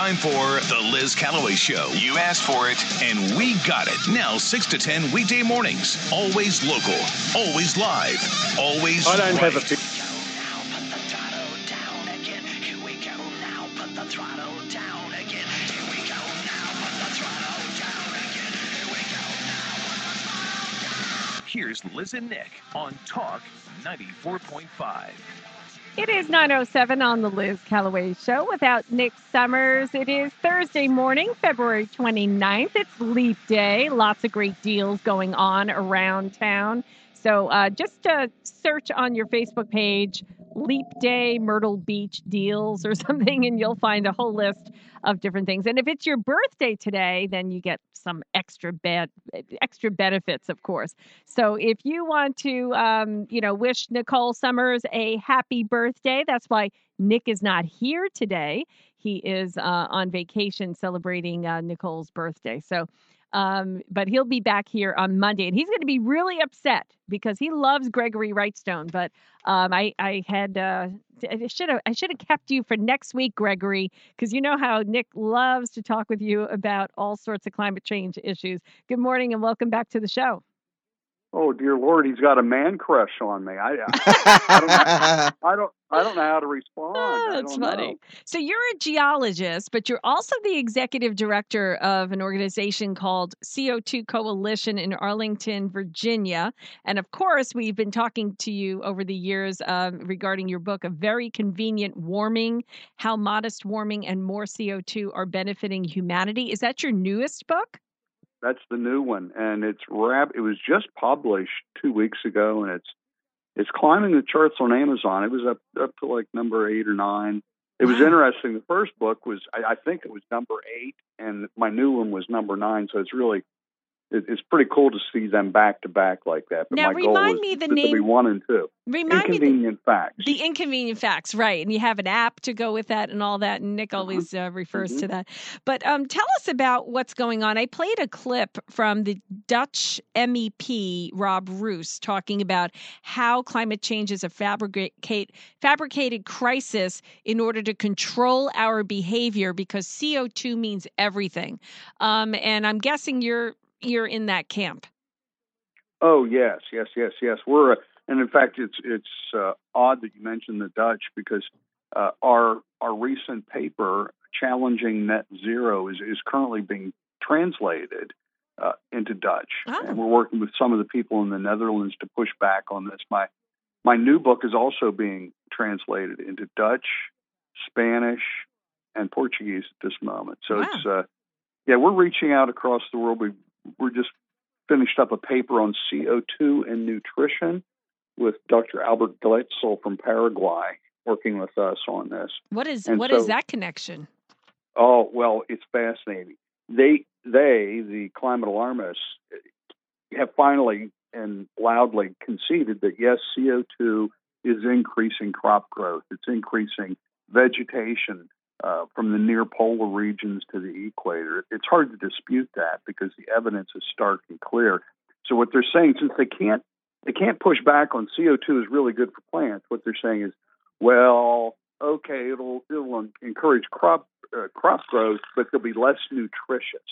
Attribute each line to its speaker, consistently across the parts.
Speaker 1: Time for The Liz Callaway Show. You asked for it, and we got it. Now, 6 to 10 weekday mornings. Always local, always live, always
Speaker 2: I don't
Speaker 1: right.
Speaker 2: have a pic-
Speaker 1: Here's Liz and Nick on Talk 94.5.
Speaker 3: It is 907 on the Liz Callaway Show without Nick Summers. It is Thursday morning, February 29th. It's Leap Day. Lots of great deals going on around town. So uh, just uh, search on your Facebook page Leap Day Myrtle Beach deals or something, and you'll find a whole list of different things. And if it's your birthday today, then you get some extra bed, extra benefits, of course. So if you want to, um, you know, wish Nicole Summers a happy birthday, that's why Nick is not here today. He is uh, on vacation celebrating uh, Nicole's birthday. So. Um, but he'll be back here on Monday, and he's going to be really upset because he loves Gregory Wrightstone. But um, I, I had, uh, I should have, I should have kept you for next week, Gregory, because you know how Nick loves to talk with you about all sorts of climate change issues. Good morning, and welcome back to the show.
Speaker 2: Oh dear Lord, he's got a man crush on me. I, I, I don't, know, I don't, I don't know how to respond.
Speaker 3: Oh, that's funny.
Speaker 2: know.
Speaker 3: So you're a geologist, but you're also the executive director of an organization called CO2 Coalition in Arlington, Virginia. And of course, we've been talking to you over the years um, regarding your book, A Very Convenient Warming How Modest Warming and More CO2 Are Benefiting Humanity. Is that your newest book?
Speaker 2: That's the new one, and it's rap. It was just published two weeks ago, and it's it's climbing the charts on Amazon. It was up up to like number eight or nine. It was interesting. The first book was, I, I think, it was number eight, and my new one was number nine. So it's really, it's pretty cool to see them back to back like that. But
Speaker 3: Now,
Speaker 2: my goal
Speaker 3: remind
Speaker 2: was
Speaker 3: me the
Speaker 2: to be
Speaker 3: name-
Speaker 2: one and two.
Speaker 3: Remind me the,
Speaker 2: Inconvenient facts.
Speaker 3: the inconvenient facts, right? And you have an app to go with that and all that. And Nick always uh, refers to that. But um, tell us about what's going on. I played a clip from the Dutch MEP Rob Roos talking about how climate change is a fabricate fabricated crisis in order to control our behavior because CO two means everything. Um, and I'm guessing you're you're in that camp.
Speaker 2: Oh yes, yes, yes, yes. We're uh, and in fact, it's it's uh, odd that you mentioned the Dutch because uh, our our recent paper challenging net zero is is currently being translated uh, into Dutch,
Speaker 3: Oh.
Speaker 2: and we're working with some of the people in the Netherlands to push back on this. My my new book is also being translated into Dutch, Spanish, and Portuguese at this moment. So
Speaker 3: Wow.
Speaker 2: it's uh, yeah, we're reaching out across the world. We we're just finished up a paper on CO2 and nutrition with Dr. Albert Glatzle from Paraguay working with us on this.
Speaker 3: What is
Speaker 2: And
Speaker 3: what is
Speaker 2: so-
Speaker 3: that connection?
Speaker 2: Oh, well, it's fascinating. They they the climate alarmists eh, have finally and loudly conceded that yes, CO2 is increasing crop growth. It's increasing vegetation uh, from the near polar regions to the equator. It's hard to dispute that because the evidence is stark and clear. So what they're saying, since they can't they can't push back on CO2 is really good for plants, what they're saying is, well, okay, it'll it'll encourage crop uh, crop growth, but they'll be less nutritious,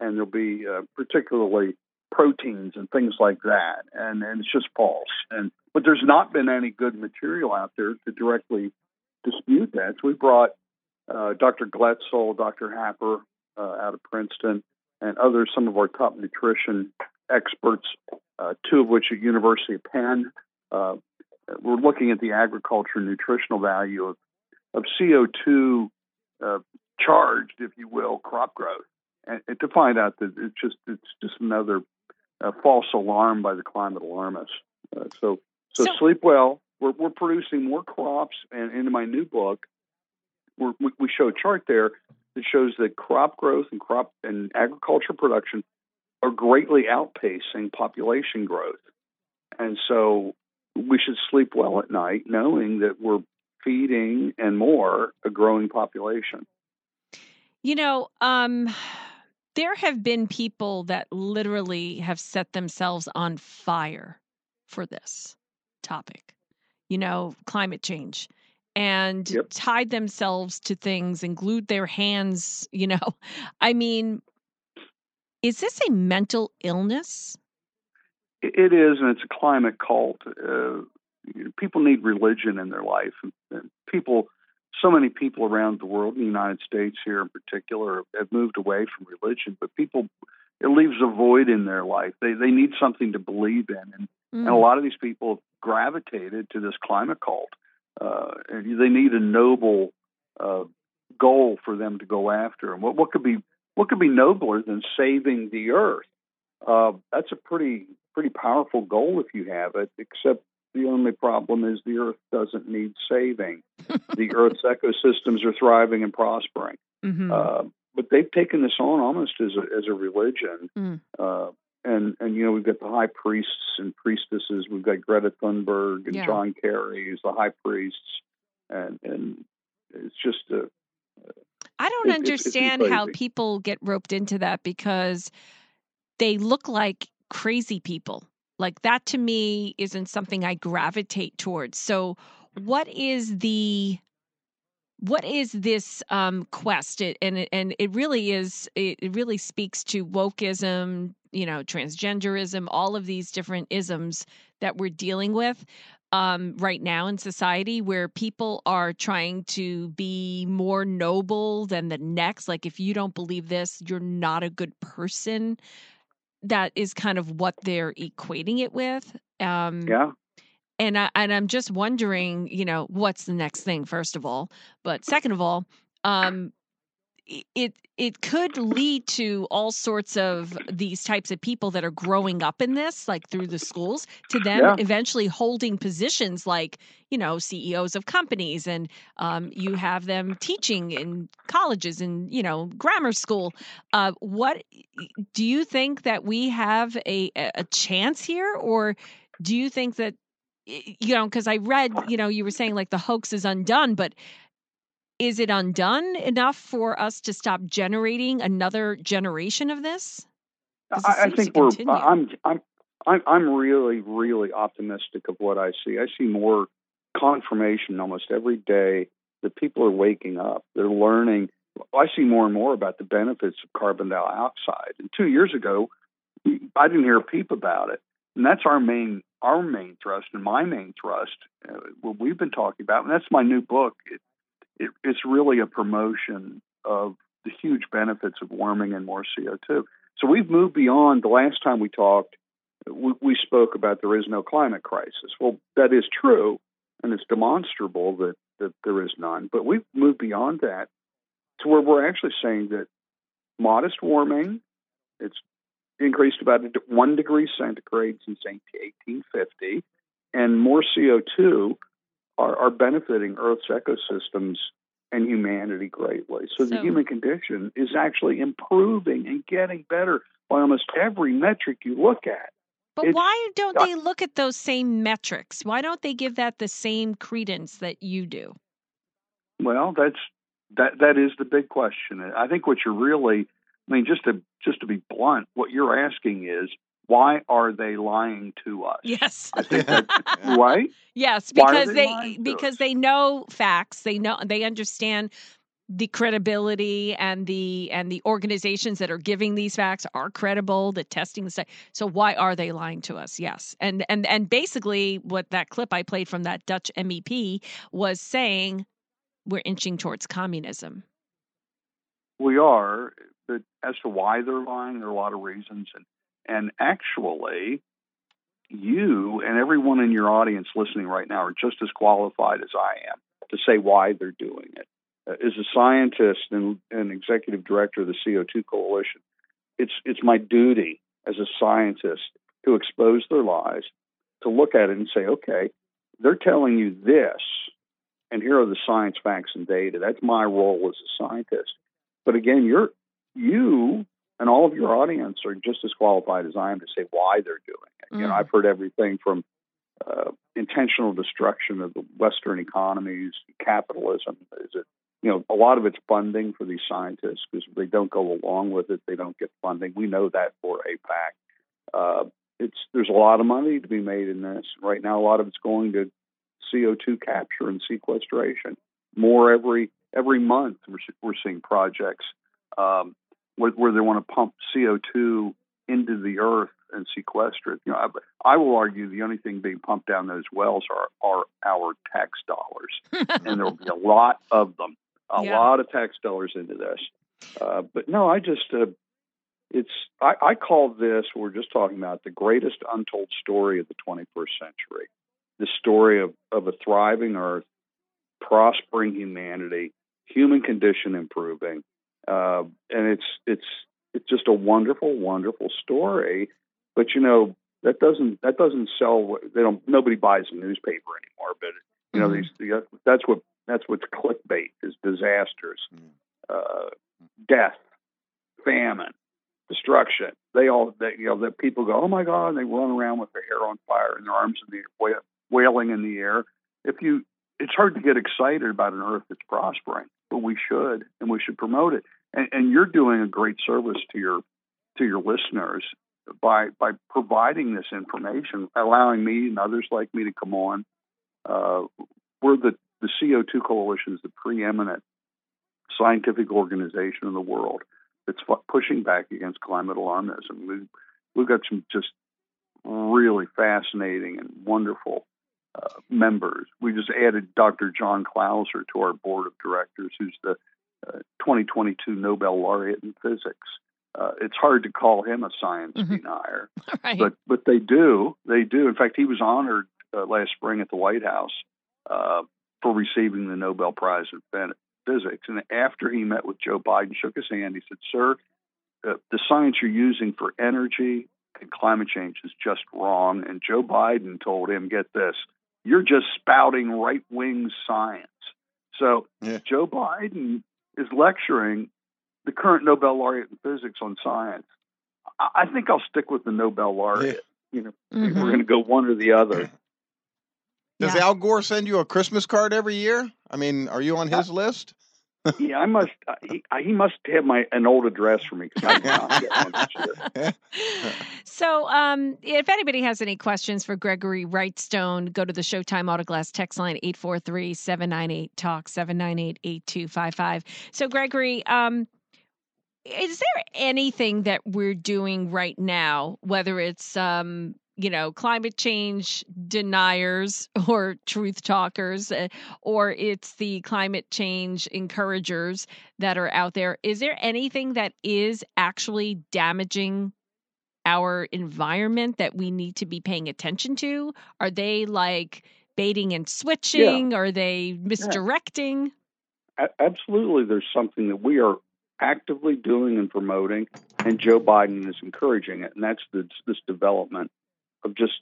Speaker 2: and there'll be uh, particularly proteins and things like that, and and it's just false. And but there's not been any good material out there to directly dispute that. So we brought uh, Dr. Glatzle, Dr. Happer uh, out of Princeton, and others, some of our top nutrition experts, uh, two of which at University of Penn. Uh, we're looking at the agriculture nutritional value of, of CO2 uh, charged, if you will, crop growth, and, and to find out that it's just it's just another uh, false alarm by the climate alarmists. Uh, so, so,
Speaker 3: So-
Speaker 2: sleep well. We're, we're producing more crops, and in my new book, we we show a chart there that shows that crop growth and crop and agriculture production are greatly outpacing population growth, and so we should sleep well at night, knowing that we're feeding and more a growing population.
Speaker 3: You know, um, there have been people that literally have set themselves on fire for this topic, you know, climate change. And
Speaker 2: Yep.
Speaker 3: tied themselves to things and glued their hands, you know. I mean, is this a mental illness?
Speaker 2: It is, and it's a climate cult. Uh, people need religion in their life, and, people, so many people around the world, in the United States here in particular, have moved away from religion. But people, it leaves a void in their life. They they need something to believe in, and and a
Speaker 3: Mm.
Speaker 2: lot of these people have gravitated to this climate cult. Uh, and they need a noble uh, goal for them to go after. And what, what could be what could be nobler than saving the earth? Uh, that's a pretty pretty powerful goal if you have it. Except the only problem is the earth doesn't need saving. the earth's ecosystems are thriving and prospering.
Speaker 3: Mhm.
Speaker 2: Uh, but they've taken this on almost as a, as a religion.
Speaker 3: Mm.
Speaker 2: Uh, and, and, you know, we've got the high priests and priestesses. We've got Greta Thunberg and
Speaker 3: Yeah.
Speaker 2: John Kerry as the high priests. And, and it's just a, uh,
Speaker 3: I don't
Speaker 2: It- it's- it's
Speaker 3: understand how people get roped into that because they look like crazy people. Like that to me isn't something I gravitate towards. So what is the what is this um quest it, and it, and it really is it, it really speaks to wokeism you know transgenderism all of these different isms that we're dealing with um, right now in society where people are trying to be more noble than the next. Like, if you don't believe this, you're not a good person. That is kind of what they're equating it with. Um,
Speaker 2: yeah.
Speaker 3: And I and I'm just wondering, you know, what's the next thing? First of all, but second of all, um, it it could lead to all sorts of these types of people that are growing up in this, like through the schools, to them
Speaker 2: Yeah.
Speaker 3: eventually holding positions like you know CEOs of companies, and um, you have them teaching in colleges and you know grammar school. Uh, what do you think that we have a a chance here, or do you think that you know because i read you know you were saying like the hoax is undone but is it undone enough for us to stop generating another generation of this?
Speaker 2: I, I think we're.
Speaker 3: continue.
Speaker 2: I'm. I'm. I'm. I'm really, really optimistic of what I see. I see more confirmation almost every day that people are waking up. They're learning. I see more and more about the benefits of carbon dioxide. And two years ago, I didn't hear a peep about it. And that's our main our main thrust and my main thrust. Uh, what we've been talking about, and that's my new book. It, it, it's really a promotion of the huge benefits of warming and more CO2. So we've moved beyond the last time we talked. We, we spoke about there is no climate crisis. Well, that is true, and it's demonstrable that, that there is none. But we've moved beyond that to where we're actually saying that modest warming, it's increased about one degree centigrade since 1850, and more CO2 are, are benefiting Earth's ecosystems and humanity greatly. So, the human condition is actually improving and getting better by almost every metric you look at.
Speaker 3: but
Speaker 2: It's-
Speaker 3: why don't they look at those same metrics why don't they give that the same credence that you do
Speaker 2: Well, that's that that is the big question. I think what you're really I mean just to just to be blunt, what you're asking is why are they lying to us?
Speaker 3: yes.
Speaker 2: I think that right?
Speaker 3: yes because
Speaker 2: they
Speaker 3: they, because they know facts. They know they understand the credibility and the and the organizations that are giving these facts are credible the testing the stuff so why are they lying to us? Yes. And and and basically what that clip i played from that dutch mep was saying we're inching towards communism.
Speaker 2: We are, but as to why they're lying, there are a lot of reasons and and actually you and everyone in your audience listening right now are just as qualified as I am to say why they're doing it. Uh, as a scientist and, and executive director of the CO2 Coalition, it's it's my duty as a scientist to expose their lies, to look at it and say, okay, they're telling you this, and here are the science, facts, and data. That's my role as a scientist. But again, you're you and all of your audience are just as qualified as I am to say why they're doing it. You know,
Speaker 3: Mm.
Speaker 2: I've heard everything from uh, intentional destruction of the Western economies, capitalism. Is it you know a lot of it's funding for these scientists because they don't go along with it, they don't get funding. We know that for a fact. Uh, it's there's a lot of money to be made in this right now. A lot of it's going to CO2 capture and sequestration. More every every month, we're, we're seeing projects um, where, where, they want to pump CO2 into the earth and sequester it. You know, I, I, will argue the only thing being pumped down those wells are are our tax dollars, and there will be a lot of them, a yeah. lot of tax dollars into this. Uh, but no, I just uh, it's I, I call this we're just talking about the greatest untold story of the 21st century the story of, of a thriving earth prospering humanity human condition improving uh, and it's it's it's just a wonderful wonderful story but you know that doesn't that doesn't sell they don't nobody buys a newspaper anymore but you know mm-hmm. these that's what that's what's clickbait is disasters mm-hmm. uh, death famine destruction. They all, they, you know, that people go, oh my God, and they run around with their hair on fire and their arms in the air, wailing in the air. If you, it's hard to get excited about an earth that's prospering, but we should, and we should promote it. And, and you're doing a great service to your to your listeners by by providing this information, allowing me and others like me to come on. Uh, we're the the CO2 Coalition is the preeminent scientific organization in the world that's pushing back against climate alarmism. We've, we've got some just really fascinating and wonderful uh, members. We just added Dr. John Clauser to our board of directors, who's the uh, 2022 Nobel laureate in physics. Uh, it's hard to call him a science mm-hmm. denier, right. but but they do. They do. In fact, he was honored uh, last spring at the White House uh, for receiving the Nobel Prize in physics. And after he met with Joe Biden, shook his hand, he said, Sir, uh, the science you're using for energy and climate change is just wrong. And Joe Biden told him, Get this, you're just spouting right wing science. So yeah. Joe Biden is lecturing the current Nobel laureate in physics on science. I, I think I'll stick with the Nobel laureate. Yeah. You know, mm-hmm. we're going to go one or the other.
Speaker 4: Does yeah. Al Gore send you a Christmas card every year? I mean, are you on his uh, list?
Speaker 2: Yeah, I must. Uh, he, he, must have my an old address for me.
Speaker 3: so, um, if anybody has any questions for Gregory Wrightstone, go to the Showtime Autoglass text line 843-798-TALK, 798-8255. So, Gregory, um, is there anything that we're doing right now, whether it's um, you know, climate change deniers or truth talkers, uh, or it's the climate change encouragers that are out there. Is there anything that is actually damaging our environment that we need to be paying attention to? Are they like baiting and switching? Yeah. Are they misdirecting?
Speaker 2: Yeah. absolutely. There's something that we are actively doing and promoting, and Joe Biden is encouraging it, and that's this, this development of just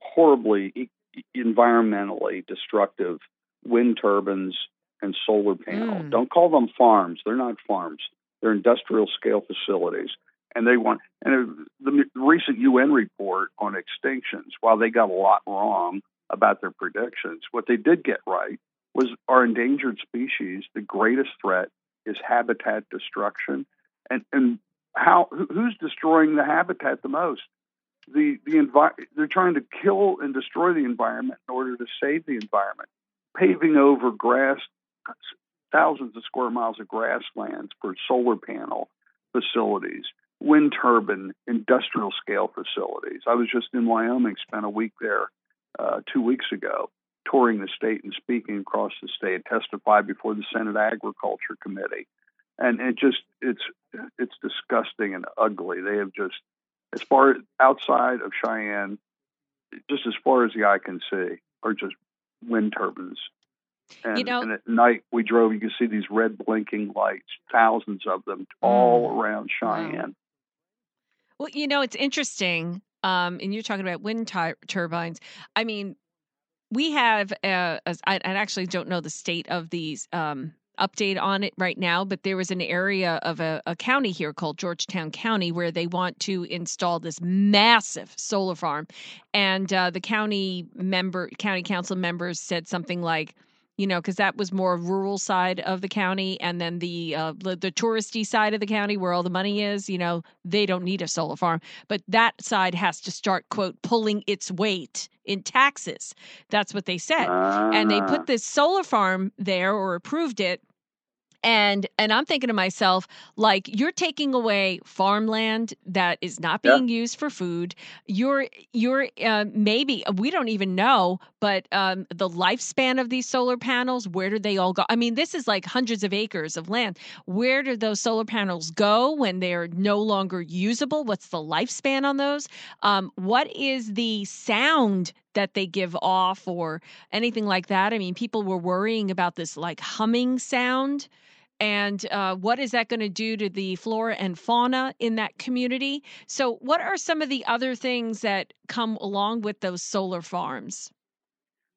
Speaker 2: horribly environmentally destructive wind turbines and solar panels. Mm. Don't call them farms. They're not farms. They're industrial scale facilities. And they want, and the recent UN report on extinctions, while they got a lot wrong about their predictions, what they did get right was our endangered species, the greatest threat is habitat destruction. And, and how, who's destroying the habitat the most? The the envi- they're trying to kill and destroy the environment in order to save the environment, paving over grass, thousands of square miles of grasslands for solar panel facilities, wind turbine, industrial scale facilities. I was just in Wyoming, spent a week there uh, two weeks ago, touring the state and speaking across the state, testified before the Senate Agriculture Committee, and it just it's it's disgusting and ugly. They have just as far as outside of Cheyenne, just as far as the eye can see, are just wind turbines. And, you know, and at night we drove, you can see these red blinking lights, thousands of them all mm, around Cheyenne.
Speaker 3: Well, you know, it's interesting. Um, and you're talking about wind turbines. I mean, we have, uh, a, I, I actually don't know the state of these um, update on it right now, but there was an area of a, a, county here called Georgetown County where they want to install this massive solar farm, and uh, the county member, county council members said something like, you know, because that was more rural side of the county, and then the, uh, the the touristy side of the county where all the money is. You know, they don't need a solar farm, but that side has to start quote pulling its weight in taxes. That's what they said,
Speaker 2: uh,
Speaker 3: and they put this solar farm there or approved it and and i'm thinking to myself like you're taking away farmland that is not being yeah. used for food. You're you're uh, maybe we don't even know but um, the lifespan of these solar panels where do they all go? I mean this is like hundreds of acres of land. Where do those solar panels go when they're no longer usable? What's the lifespan on those? Um, what is the sound that they give off or anything like that. I mean, people were worrying about this like humming sound and uh, what is that going to do to the flora and fauna in that community? So, what are some of the other things that come along with those solar farms?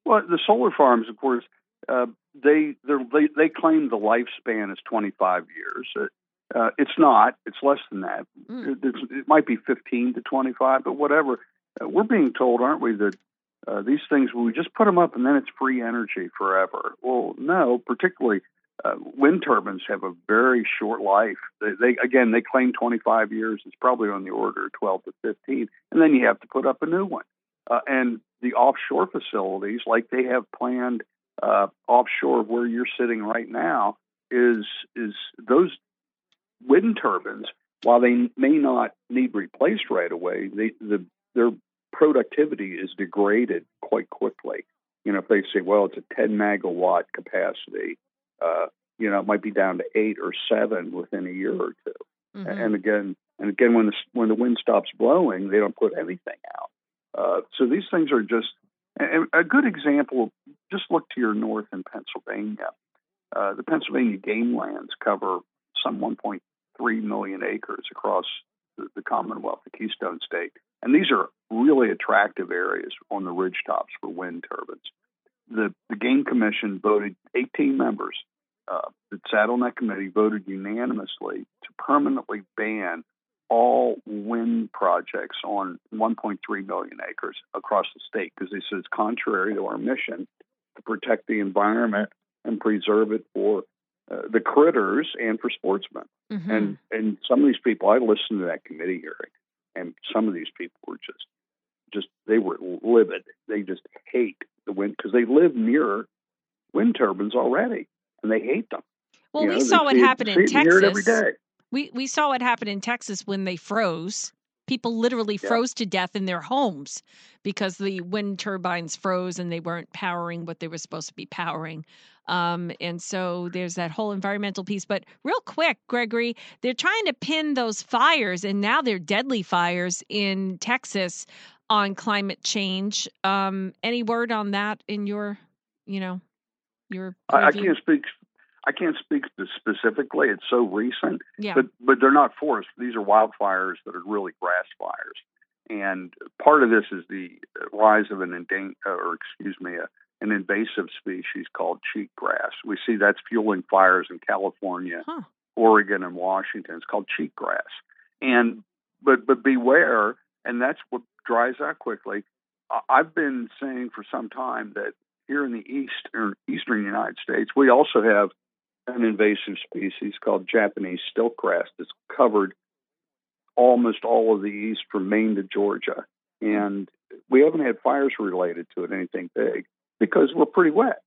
Speaker 2: Well, the solar farms, of course, uh, they they they claim the lifespan is 25 years. Uh, uh, it's not. It's less than that. Mm. It, it, might be 15 to 25, but whatever. Uh, we're being told, aren't we, that uh, these things we just put them up and then it's free energy forever. Well, no, particularly uh, wind turbines have a very short life. They, they, again they claim 25 years. It's probably on the order of 12 to 15, and then you have to put up a new one. Uh, and the offshore facilities, like they have planned uh, offshore where you're sitting right now, is is those wind turbines. While they may not need replaced right away, they, the, their productivity is degraded quite quickly. You know, if they say, well, it's a 10 megawatt capacity, uh, you know, it might be down to eight or seven within a year or 2 mm-hmm. And again, and again, when the when the wind stops blowing, they don't put anything out. Uh, so these things are just and a good example. Just look to your north in Pennsylvania. Uh, the Pennsylvania game lands cover some 1.3 million acres across the, the Commonwealth, the Keystone State, and these are really attractive areas on the ridge tops for wind turbines the, the Game Commission voted 18 members uh, that sat on that committee voted unanimously to permanently ban all wind projects on 1.3 million acres across the state because they said it's contrary to our mission to protect the environment and preserve it for uh, the critters and for sportsmen. Mm-hmm. And and some of these people, I listened to that committee hearing, and some of these people were just just they were livid. They just hate the wind because they live near turbines already and they hate them.
Speaker 3: Well, you we know, saw what happened in Texas. every day. We we saw what happened in Texas when they froze. People literally yeah. froze to death in their homes because the wind turbines froze and they weren't powering what they were supposed to be powering. Um, and so there's that whole environmental piece. But real quick, Gregory, they're trying to pin those fires, and now they're deadly fires in Texas on climate change. Um, any word on that in your, you know, your?
Speaker 2: I, I can't speak. I can't speak specifically. It's so recent.
Speaker 3: Yeah.
Speaker 2: But but they're not forests. These are wildfires that are really grass fires. And part of this is the rise of an endangered, or excuse me, a, an invasive species called cheatgrass. We see that's fueling fires in California, huh. Oregon, and Washington. It's called cheatgrass. And but but beware, and that's what dries out quickly. I've been saying for some time that here in the east or eastern United States, we also have an invasive species called Japanese stiltgrass that's covered almost all of the east from Maine to Georgia. And we haven't had fires related to it, anything big, because we're pretty wet.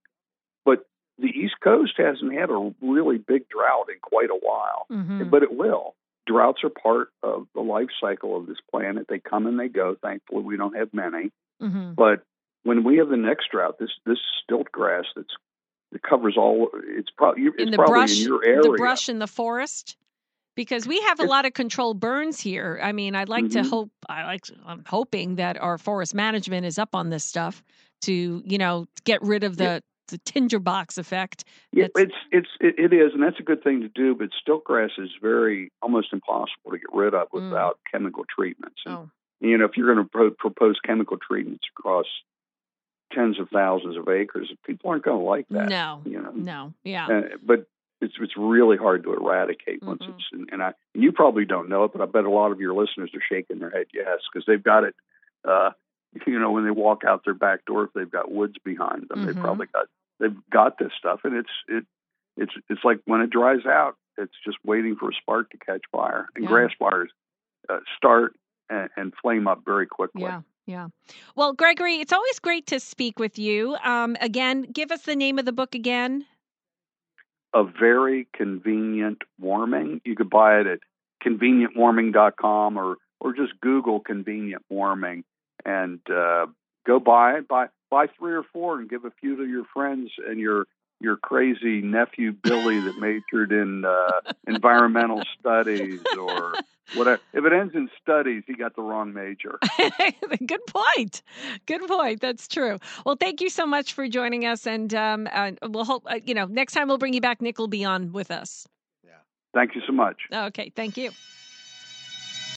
Speaker 2: But the East Coast hasn't had a really big drought in quite a while, mm-hmm. but it will droughts are part of the life cycle of this planet. They come and they go. Thankfully, we don't have many. Mm-hmm. But when we have the next drought, this this stilt grass that's it covers all. It's probably it's
Speaker 3: in the
Speaker 2: probably
Speaker 3: brush,
Speaker 2: in your area.
Speaker 3: the brush in the forest. Because we have a lot of controlled burns here. I mean, I'd like mm-hmm. to hope. I like. I'm hoping that our forest management is up on this stuff to, you know, get rid of the yeah the tinderbox effect.
Speaker 2: Yeah, it's it's it, is, and that's a good thing to do. But stiltgrass is very almost impossible to get rid of mm. without mm. chemical treatments. And,
Speaker 3: oh.
Speaker 2: You know, if you're going to pro- propose chemical treatments across tens of thousands of acres, people aren't going to like that.
Speaker 3: No,
Speaker 2: you know,
Speaker 3: no, yeah.
Speaker 2: Uh, but it's it's really hard to eradicate once mm-hmm. it's and, and I and you probably don't know it, but I bet a lot of your listeners are shaking their head yes because they've got it. Uh, you know, when they walk out their back door, if they've got woods behind them, mm-hmm. they've probably got they've got this stuff, and it's it it's it's like when it dries out, it's just waiting for a spark to catch fire. And
Speaker 3: Yeah.
Speaker 2: grass fires uh, start and, and flame up very quickly.
Speaker 3: Yeah. Yeah. Well, Gregory, it's always great to speak with you. Um, again, give us the name of the book again.
Speaker 2: A very convenient warming. You could buy it at convenientwarming.com or or just Google convenient warming and uh, go buy it. Buy buy three or four and give a few to your friends and your your crazy nephew Billy that majored in uh, environmental studies or whatever. If it ends in studies, he got the wrong major.
Speaker 3: Good point. Good point. That's true. Well, thank you so much for joining us, and um, uh, we'll hope uh, you know next time we'll bring you back. Nick will be on with us. Yeah.
Speaker 2: Thank you so much.
Speaker 3: Okay. Thank you.